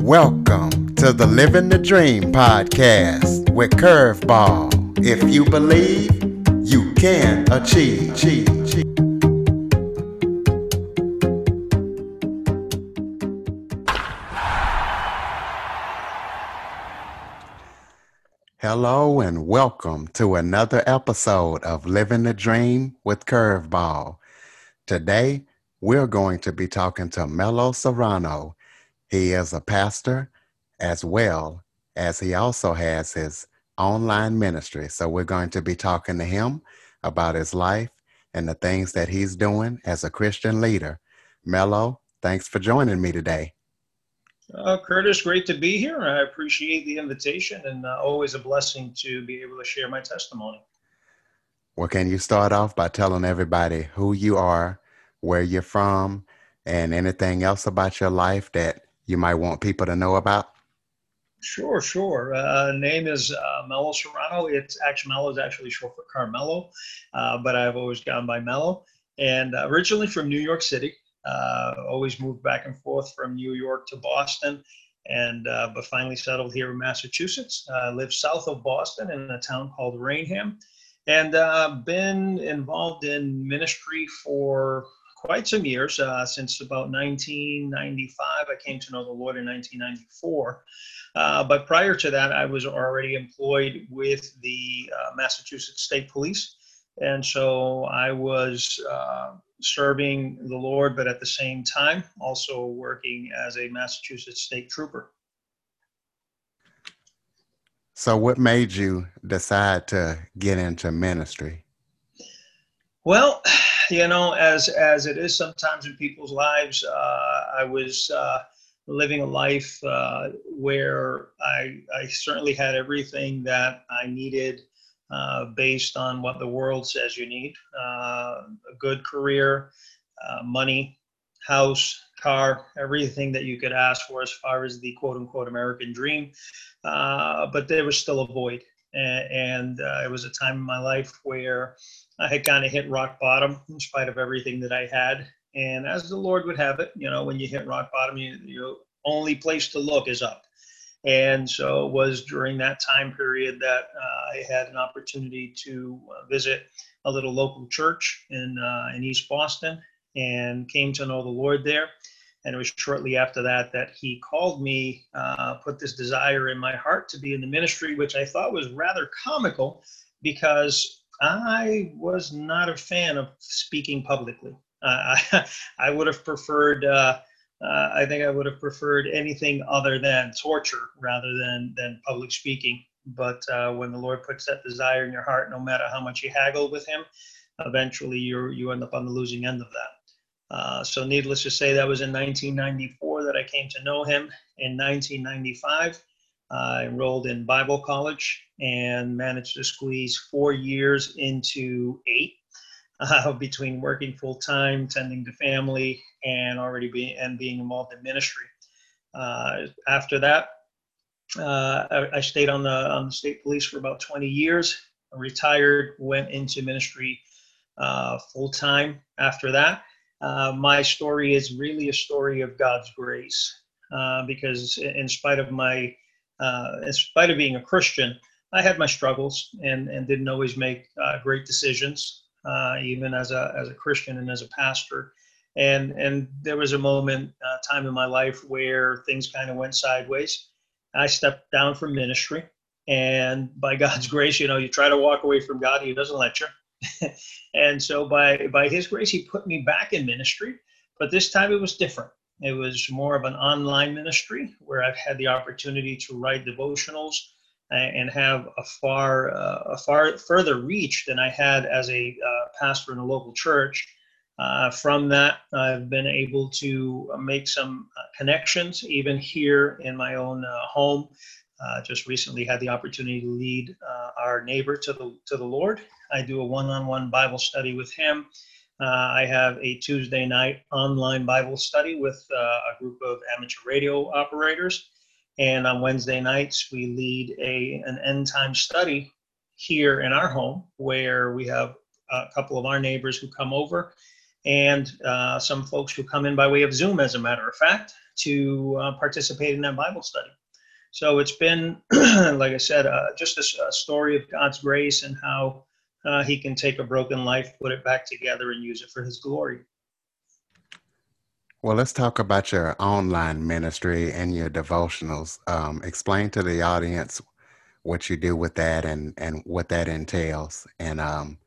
Welcome to the Living the Dream podcast with Curveball. If you believe, you can achieve. Hello and welcome to another episode of Living the Dream with Curveball. Today, we're going to be talking to Melo Serrano he is a pastor as well as he also has his online ministry. So we're going to be talking to him about his life and the things that he's doing as a Christian leader. Melo, thanks for joining me today. Uh, Curtis, great to be here. I appreciate the invitation and uh, always a blessing to be able to share my testimony. Well, can you start off by telling everybody who you are, where you're from, and anything else about your life that you might want people to know about? Sure, sure. Uh, name is uh, Melo Serrano. It's actually Melo is actually short for Carmelo, uh, but I've always gone by Melo. And originally from New York City, uh, always moved back and forth from New York to Boston, and uh, but finally settled here in Massachusetts. I live south of Boston in a town called Raynham, and uh, been involved in ministry for quite some years, uh, since about 1995. I came to know the Lord in 1994. Uh, but prior to that, I was already employed with the uh, Massachusetts State Police. And so I was uh, serving the Lord, but at the same time, also working as a Massachusetts State Trooper. So, what made you decide to get into ministry? Well, you know, as as it is sometimes in people's lives, uh, I was uh, living a life uh, where I I certainly had everything that I needed uh, based on what the world says you need: uh, a good career, uh, money, house, car, everything that you could ask for as far as the quote unquote American dream. but there was still a void, and, and it was a time in my life where I had kind of hit rock bottom in spite of everything that I had. And as the Lord would have it, you know, when you hit rock bottom, you, your only place to look is up. And so it was during that time period that uh, I had an opportunity to uh, visit a little local church in, uh, in East Boston and came to know the Lord there. And it was shortly after that that he called me, uh, put this desire in my heart to be in the ministry, which I thought was rather comical because I was not a fan of speaking publicly. Uh, I, I would have preferred, uh, uh, I think I would have preferred anything other than torture rather than, than public speaking. But uh, when the Lord puts that desire in your heart, no matter how much you haggle with Him, eventually you you end up on the losing end of that. Uh, so, needless to say, that was in 1994 that I came to know Him. In 1995, I enrolled in Bible college and managed to squeeze four years into eight uh, between working full time, tending to family, and already being and being involved in ministry. Uh, after that, uh, I, I, stayed on the on the state police for about 20 years. I retired, went into ministry uh, full time. After that, uh, my story is really a story of God's grace, uh, because in spite of my uh, in spite of being a Christian, I had my struggles and, and didn't always make uh, great decisions, uh, even as a, as a Christian and as a pastor. And, and there was a moment, uh, time in my life where things kind of went sideways. I stepped down from ministry. And by God's grace, you know, you try to walk away from God, He doesn't let you. and so by, by His grace, He put me back in ministry. But this time it was different. It was more of an online ministry where I've had the opportunity to write devotionals and have a far uh, a far further reach than I had as a uh, pastor in a local church. Uh, from that, I've been able to make some uh, connections, even here in my own uh, home. Uh, just recently had the opportunity to lead our neighbor to the to the Lord. I do a one-on-one Bible study with him uh, I have a Tuesday night online Bible study with uh, a group of amateur radio operators. And on Wednesday nights, we lead a, an end time study here in our home where we have a couple of our neighbors who come over and uh, some folks who come in by way of Zoom, as a matter of fact, to uh, participate in that Bible study. So it's been, like I said, uh, just a, a, story of God's grace and how uh, He can take a broken life, put it back together, and use it for His glory. Well, let's talk about your online ministry and your devotionals. Um, explain to the audience what you do with that and, and what that entails. And um,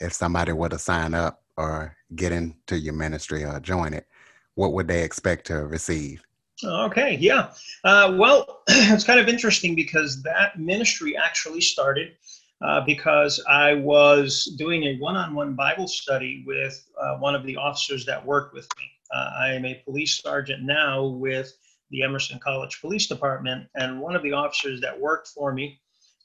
if somebody were to sign up or get into your ministry or join it, what would they expect to receive? Okay, yeah. Uh, well, it's kind of interesting because that ministry actually started uh, because I was doing a one on one Bible study with uh, one of the officers that worked with me. Uh, I am a police sergeant now with the Emerson College Police Department, and one of the officers that worked for me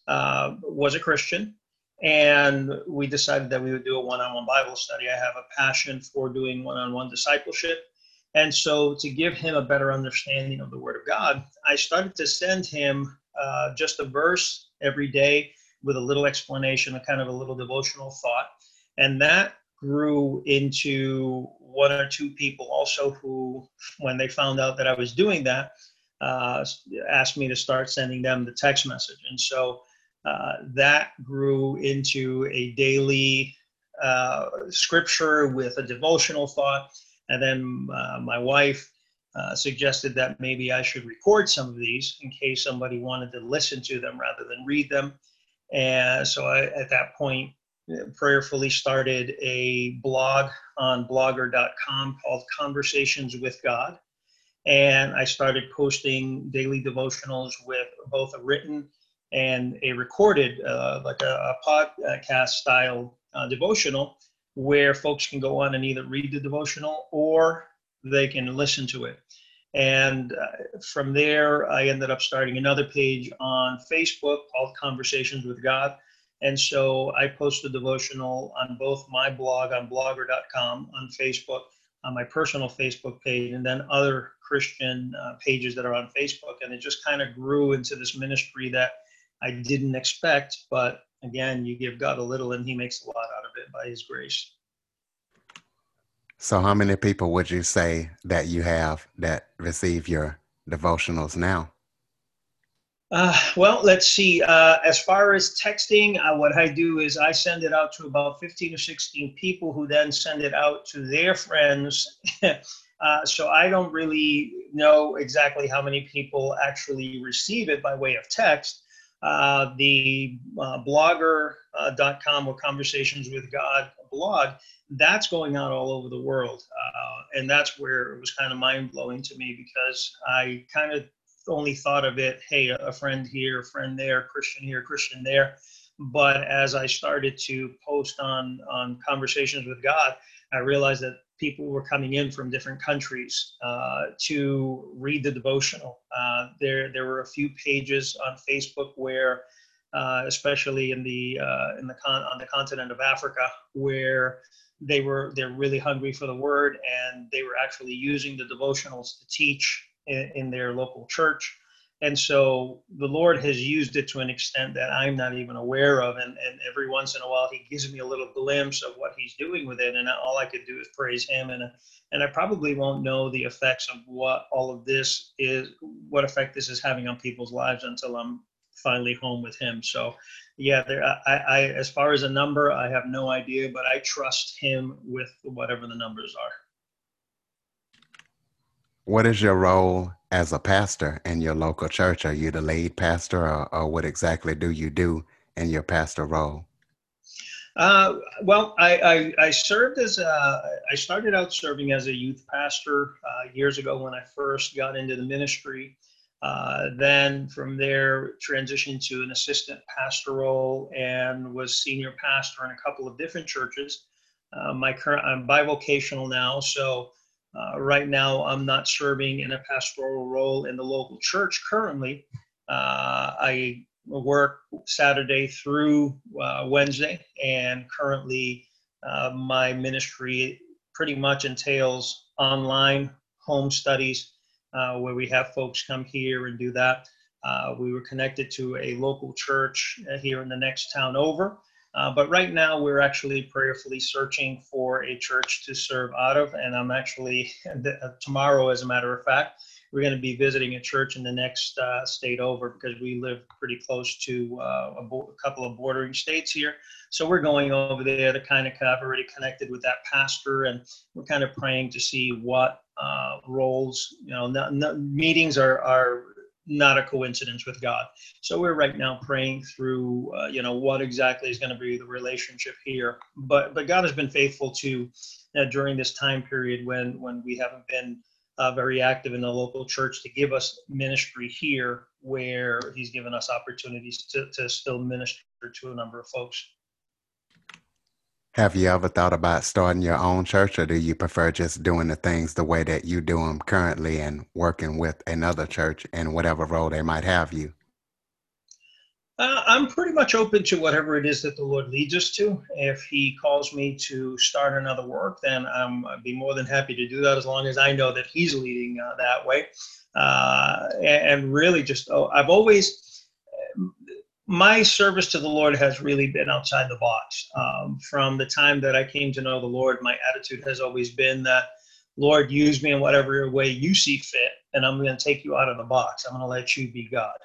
uh, was a Christian and we decided that we would do a one-on-one bible study i have a passion for doing one-on-one discipleship and so to give him a better understanding of the word of god i started to send him uh, just a verse every day with a little explanation a kind of a little devotional thought and that grew into one or two people also who when they found out that i was doing that uh, asked me to start sending them the text message and so uh, that grew into a daily uh, scripture with a devotional thought. And then uh, my wife uh, suggested that maybe I should record some of these in case somebody wanted to listen to them rather than read them. And so I, at that point, prayerfully started a blog on blogger.com called Conversations with God. And I started posting daily devotionals with both a written and a recorded, uh, like a, a, podcast style uh, devotional, where folks can go on and either read the devotional or they can listen to it. And uh, from there, I ended up starting another page on Facebook called Conversations with God. And so I post a devotional on both my blog on blogger.com, on Facebook, on my personal Facebook page, and then other Christian uh, pages that are on Facebook. And it just kind of grew into this ministry that I didn't expect, but again, you give God a little and he makes a lot out of it by his grace. So, how many people would you say that you have that receive your devotionals now? Uh, well, let's see. Uh, as far as texting, uh, what I do is I send it out to about 15 or 16 people who then send it out to their friends. Uh, so I don't really know exactly how many people actually receive it by way of text. Uh, the uh, blogger.com or conversations with god blog that's going out all over the world uh, and that's where it was kind of mind-blowing to me because i kind of only thought of it hey a friend here a friend there christian here christian there but as i started to post on on conversations with god i realized that people were coming in from different countries uh, to read the devotional. Uh, there, there were a few pages on Facebook where, uh, especially in the uh, in the con- on the continent of Africa, where they were they're really hungry for the word, and they were actually using the devotionals to teach in, in their local church. And so the lord has used it to an extent that i'm not even aware of and, and every once in a while he gives me a little glimpse of what he's doing with it and all i could do is praise him and and i probably won't know the effects of what all of this is what effect this is having on people's lives until i'm finally home with him so yeah there I, I as far as a number i have no idea but i trust him with whatever the numbers are what is your role as a pastor in your local church? Are you the lead pastor, or, or what exactly do you do in your pastor role? Uh, well, I, I, I, served as a, I started out serving as a youth pastor uh, years ago when I first got into the ministry. Uh, then from there, transitioned to an assistant pastor role and was senior pastor in a couple of different churches. Uh, my current, I'm bivocational now, so uh, right now, I'm not serving in a pastoral role in the local church currently. Uh, I work Saturday through uh, Wednesday, and currently, uh, my ministry pretty much entails online home studies uh, where we have folks come here and do that. Uh, we were connected to a local church here in the next town over. Uh, but right now, we're actually prayerfully searching for a church to serve out of. And I'm actually, tomorrow, as a matter of fact, we're going to be visiting a church in the next uh, state over because we live pretty close to uh, a, bo- a, couple of bordering states here. So we're going over there to kind of I've already connected with that pastor, and we're kind of praying to see what uh, roles. You know, meetings are are not a coincidence with God. So we're right now praying through, uh, you know, what exactly is going to be the relationship here. But but God has been faithful to uh, during this time period when when we haven't been uh, very active in the local church to give us ministry here where he's given us opportunities to, to still minister to a number of folks. Have you ever thought about starting your own church or do you prefer just doing the things the way that you do them currently and working with another church in whatever role they might have you? Uh, I'm pretty much open to whatever it is that the Lord leads us to. If He calls me to start another work, then um, I'd be more than happy to do that as long as I know that He's leading uh, that way. Uh, and, and, really, just oh, I've always my service to the Lord has really been outside the box. Um, from the time that I came to know the Lord, my attitude has always been that, Lord, use me in whatever way you see fit, and I'm going to take you out of the box. I'm going to let you be God.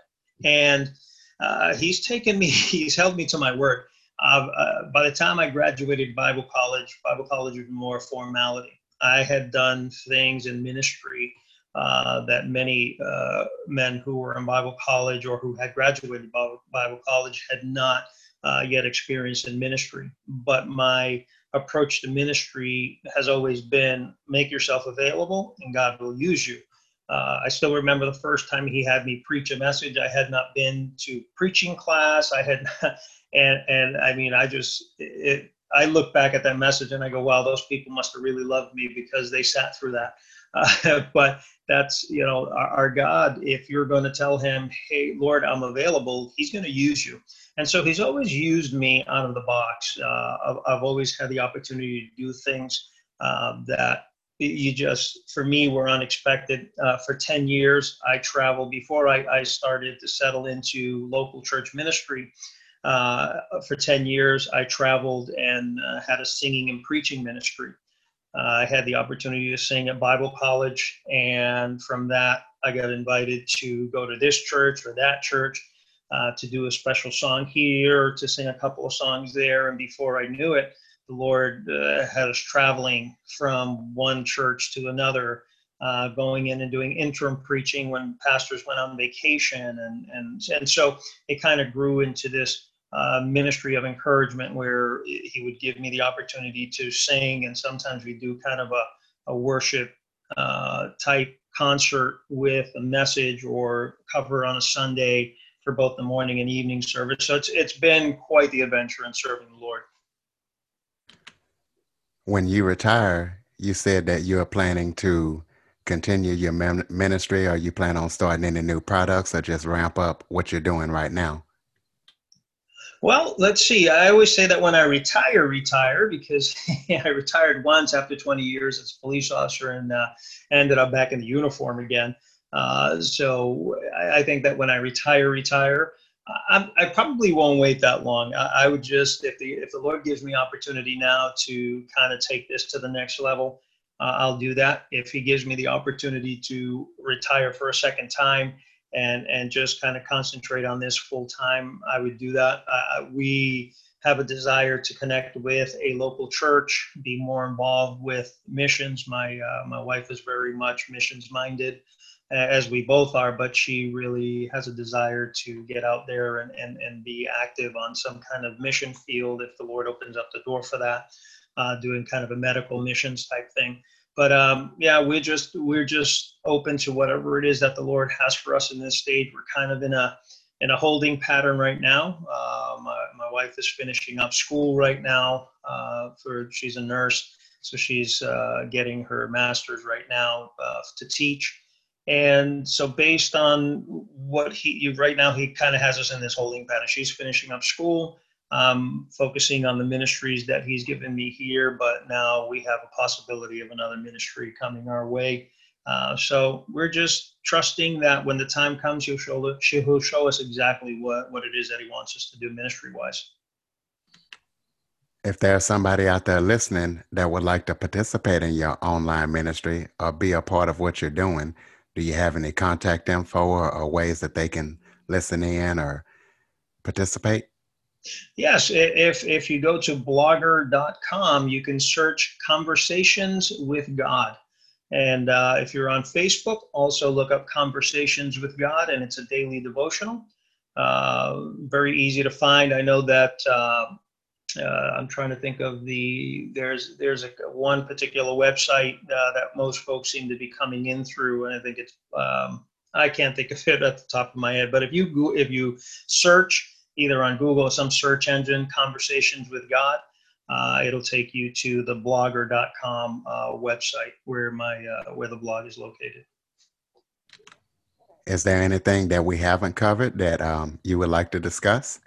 And uh, he's taken me, he's held me to my word. Uh, uh, by the time I graduated Bible college, Bible college was more formality. I had done things in ministry uh, that many uh, men who were in Bible college or who had graduated Bible, Bible college had not uh, yet experienced in ministry. But my approach to ministry has always been make yourself available and God will use you. Uh, I still remember the first time he had me preach a message. I had not been to preaching class. I had, and and I mean, I just it, I look back at that message and I go, wow, those people must have really loved me because they sat through that. Uh, but that's you know our, our, God. If you're going to tell him, hey, Lord, I'm available, He's going to use you. And so He's always used me out of the box. Uh, I've, I've, always had the opportunity to do things uh, that you just for me were unexpected. Uh, for 10 years i traveled before I, I, started to settle into local church ministry uh, for 10 years i traveled and uh, had a singing and preaching ministry. Uh, i had the opportunity to sing at bible college and from that i got invited to go to this church or that church uh, to do a special song here to sing a couple of songs there and before i knew it the Lord uh, had us traveling from one church to another, uh, going in and doing interim preaching when pastors went on vacation, and and and so it kind of grew into this uh, ministry of encouragement where he would give me the opportunity to sing, and sometimes we do kind of a, a worship uh, type concert with a message or cover on a Sunday for both the morning and evening service. So it's it's been quite the adventure in serving the Lord when you retire, you said that you're planning to continue your ministry or you plan on starting any new products or just ramp up what you're doing right now? Well, let's see. I always say that when I retire, retire because I retired once after 20 years as a police officer and uh, ended up back in the uniform again. Uh, so I, I, think that when I retire, retire. I, I, probably won't wait that long. I, I, would just, if the if the Lord gives me opportunity now to kind of take this to the next level, uh, I'll do that. If He gives me the opportunity to retire for a second time and and just kind of concentrate on this full time, I would do that. Uh, we have a desire to connect with a local church, be more involved with missions. My uh, my wife is very much missions minded as we both are, but she really has a desire to get out there and, and, and be active on some kind of mission field if the Lord opens up the door for that, uh, doing kind of a medical missions type thing. But um, yeah, we're just we're just open to whatever it is that the Lord has for us in this stage. We're kind of in a in a holding pattern right now. Uh, my, my wife is finishing up school right now. Uh, for she's a nurse, so she's uh, getting her master's right now uh, to teach and so, based on what he right now, he kind of has us in this holding pattern. She's finishing up school, um, focusing on the ministries that he's given me here, but now we have a possibility of another ministry coming our way. Uh, so we're just trusting that when the time comes, he'll show he'll show us exactly what what it is that he wants us to do ministry wise. If there's somebody out there listening that would like to participate in your online ministry or be a part of what you're doing, do you have any contact info or, or ways that they can listen in or participate? Yes, if if you go to blogger.com, you can search Conversations with God. And uh, if you're on Facebook, also look up Conversations with God, and it's a daily devotional. Uh, very easy to find. I know that uh, uh I'm trying to think of the there's there's a one particular website uh, that most folks seem to be coming in through, and I think it's um, I can't think of it at the top of my head. But if you go, if you search either on Google or some search engine, Conversations with God. Uh, it'll take you to the blogger.com uh, website where my uh, where the blog is located. Is there anything that we haven't covered that um, you would like to discuss?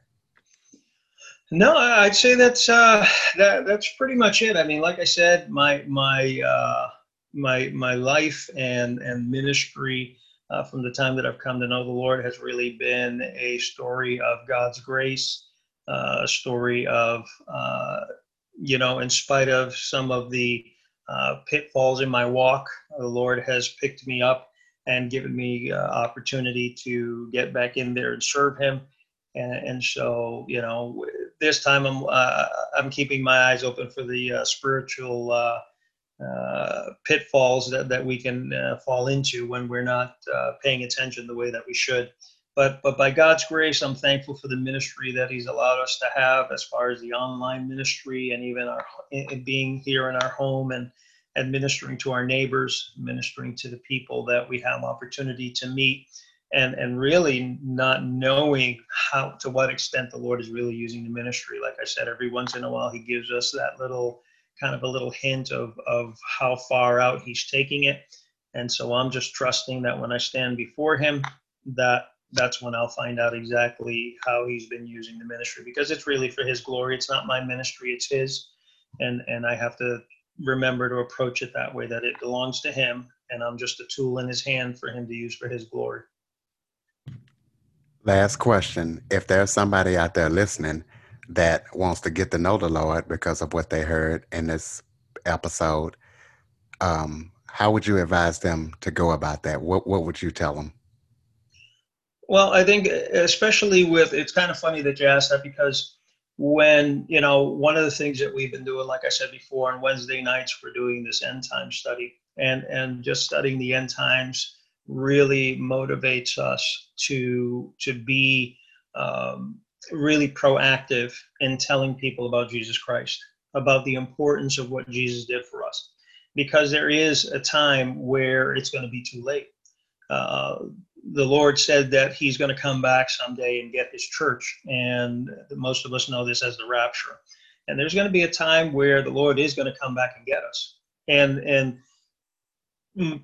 No, I'd say that's uh, that that's pretty much it. I mean, like I said, my my uh, my my life and and ministry uh, from the time that I've come to know the Lord has really been a story of God's grace, uh, a story of, uh, you know, in spite of some of the uh, pitfalls in my walk, the Lord has picked me up and given me opportunity to get back in there and serve Him. And, and so, you know, this time I'm uh, I'm keeping my eyes open for the spiritual uh, pitfalls that, that we can uh, fall into when we're not uh, paying attention the way that we should. But, but by God's grace, I'm thankful for the ministry that He's allowed us to have as far as the online ministry and even our being here in our home and administering to our neighbors, ministering to the people that we have opportunity to meet, and and really not knowing how to what extent the Lord is really using the ministry. Like I said, every once in a while He gives us that little kind of a little hint of, of how far out he's taking it. And so I'm just trusting that when I stand before him, that that's when I'll find out exactly how he's been using the ministry because it's really for his glory. It's not my ministry, it's his. And and I have to remember to approach it that way that it belongs to him and I'm just a tool in his hand for him to use for his glory. Last question. If there's somebody out there listening that wants to get to know the Lord because of what they heard in this episode, um, how would you advise them to go about that? What What would you tell them? Well, I think especially with it's kind of funny that you asked that because when you know one of the things that we've been doing, like I said before, on Wednesday nights we're doing this end time study, and and just studying the end times really motivates us to to be um, really proactive in telling people about Jesus Christ, about the importance of what Jesus did for us, because there is a time where it's going to be too late. Uh, the Lord said that He's going to come back someday and get His church, and most of us know this as the rapture. And there's going to be a time where the Lord is going to come back and get us, and and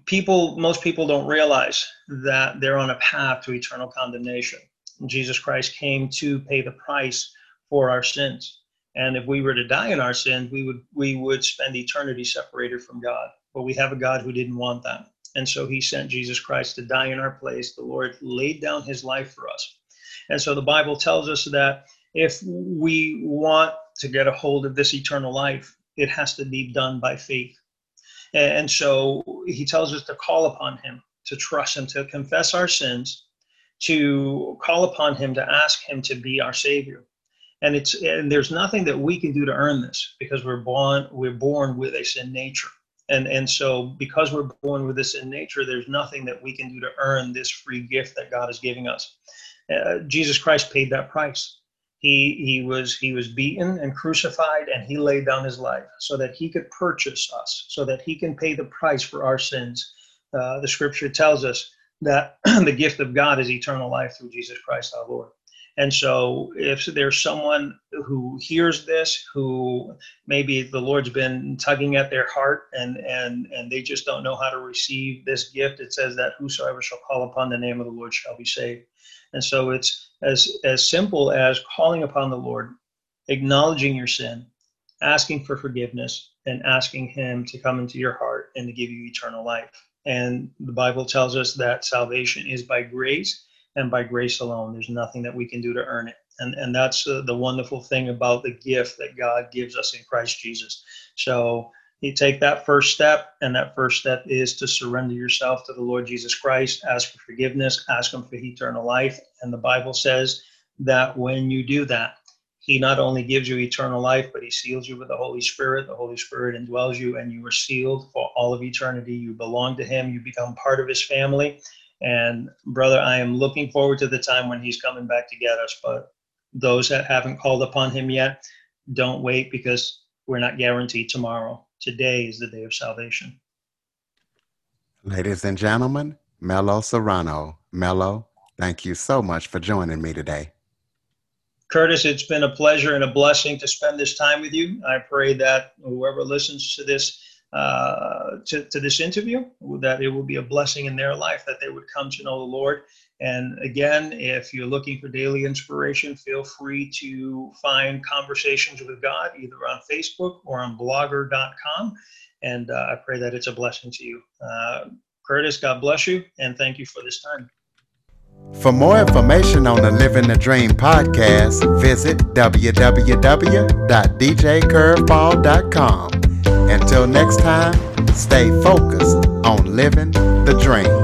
people, most people don't realize that they're on a path to eternal condemnation Jesus Christ came to pay the price for our sins. And if we were to die in our sins, we would we would spend eternity separated from God. But we have a God who didn't want that. And so he sent Jesus Christ to die in our place. The Lord laid down his life for us. And so the Bible tells us that if we want to get a hold of this eternal life, it has to be done by faith. And so he tells us to call upon him, to trust him, to confess our sins, to call upon him to ask him to be our savior. And it's and there's nothing that we can do to earn this because we're born we're born with a sin nature. And and so because we're born with this in nature there's nothing that we can do to earn this free gift that god is giving us. Uh, jesus christ paid that price he he was he was beaten and crucified and he laid down his life so that he could purchase us so that he can pay the price for our sins uh, the scripture tells us that the gift of God is eternal life through Jesus Christ our Lord. And so, if there's someone who hears this, who maybe the Lord's been tugging at their heart, and and and they just don't know how to receive this gift, it says that whosoever shall call upon the name of the Lord shall be saved. And so, it's as as simple as calling upon the Lord, acknowledging your sin, asking for forgiveness, and asking Him to come into your heart and to give you eternal life. And the Bible tells us that salvation is by grace and by grace alone. There's nothing that we can do to earn it. And, and that's uh, the wonderful thing about the gift that God gives us in Christ Jesus. So you take that first step, and that first step is to surrender yourself to the Lord Jesus Christ, ask for forgiveness, ask Him for eternal life. And the Bible says that when you do that, He not only gives you eternal life, but He seals you with the Holy Spirit. The Holy Spirit indwells you, and you are sealed for all of eternity. You belong to Him, you become part of His family. And brother, I am looking forward to the time when He's coming back to get us. But those that haven't called upon Him yet, don't wait because we're not guaranteed tomorrow. Today is the day of salvation. Ladies and gentlemen, Melo Serrano. Melo, thank you so much for joining me today. Curtis, it's been a pleasure and a blessing to spend this time with you. I pray that whoever listens to this uh, to, to this interview, that it will be a blessing in their life, that they would come to know the Lord and again, if you're looking for daily inspiration, feel free to find Conversations with God either on Facebook or on blogger.com. And uh, I pray that it's a blessing to you. Uh, Curtis, God bless you, and thank you for this time. For more information on the Living the Dream podcast, visit www.djcurveball.com. Until next time, stay focused on living the dream.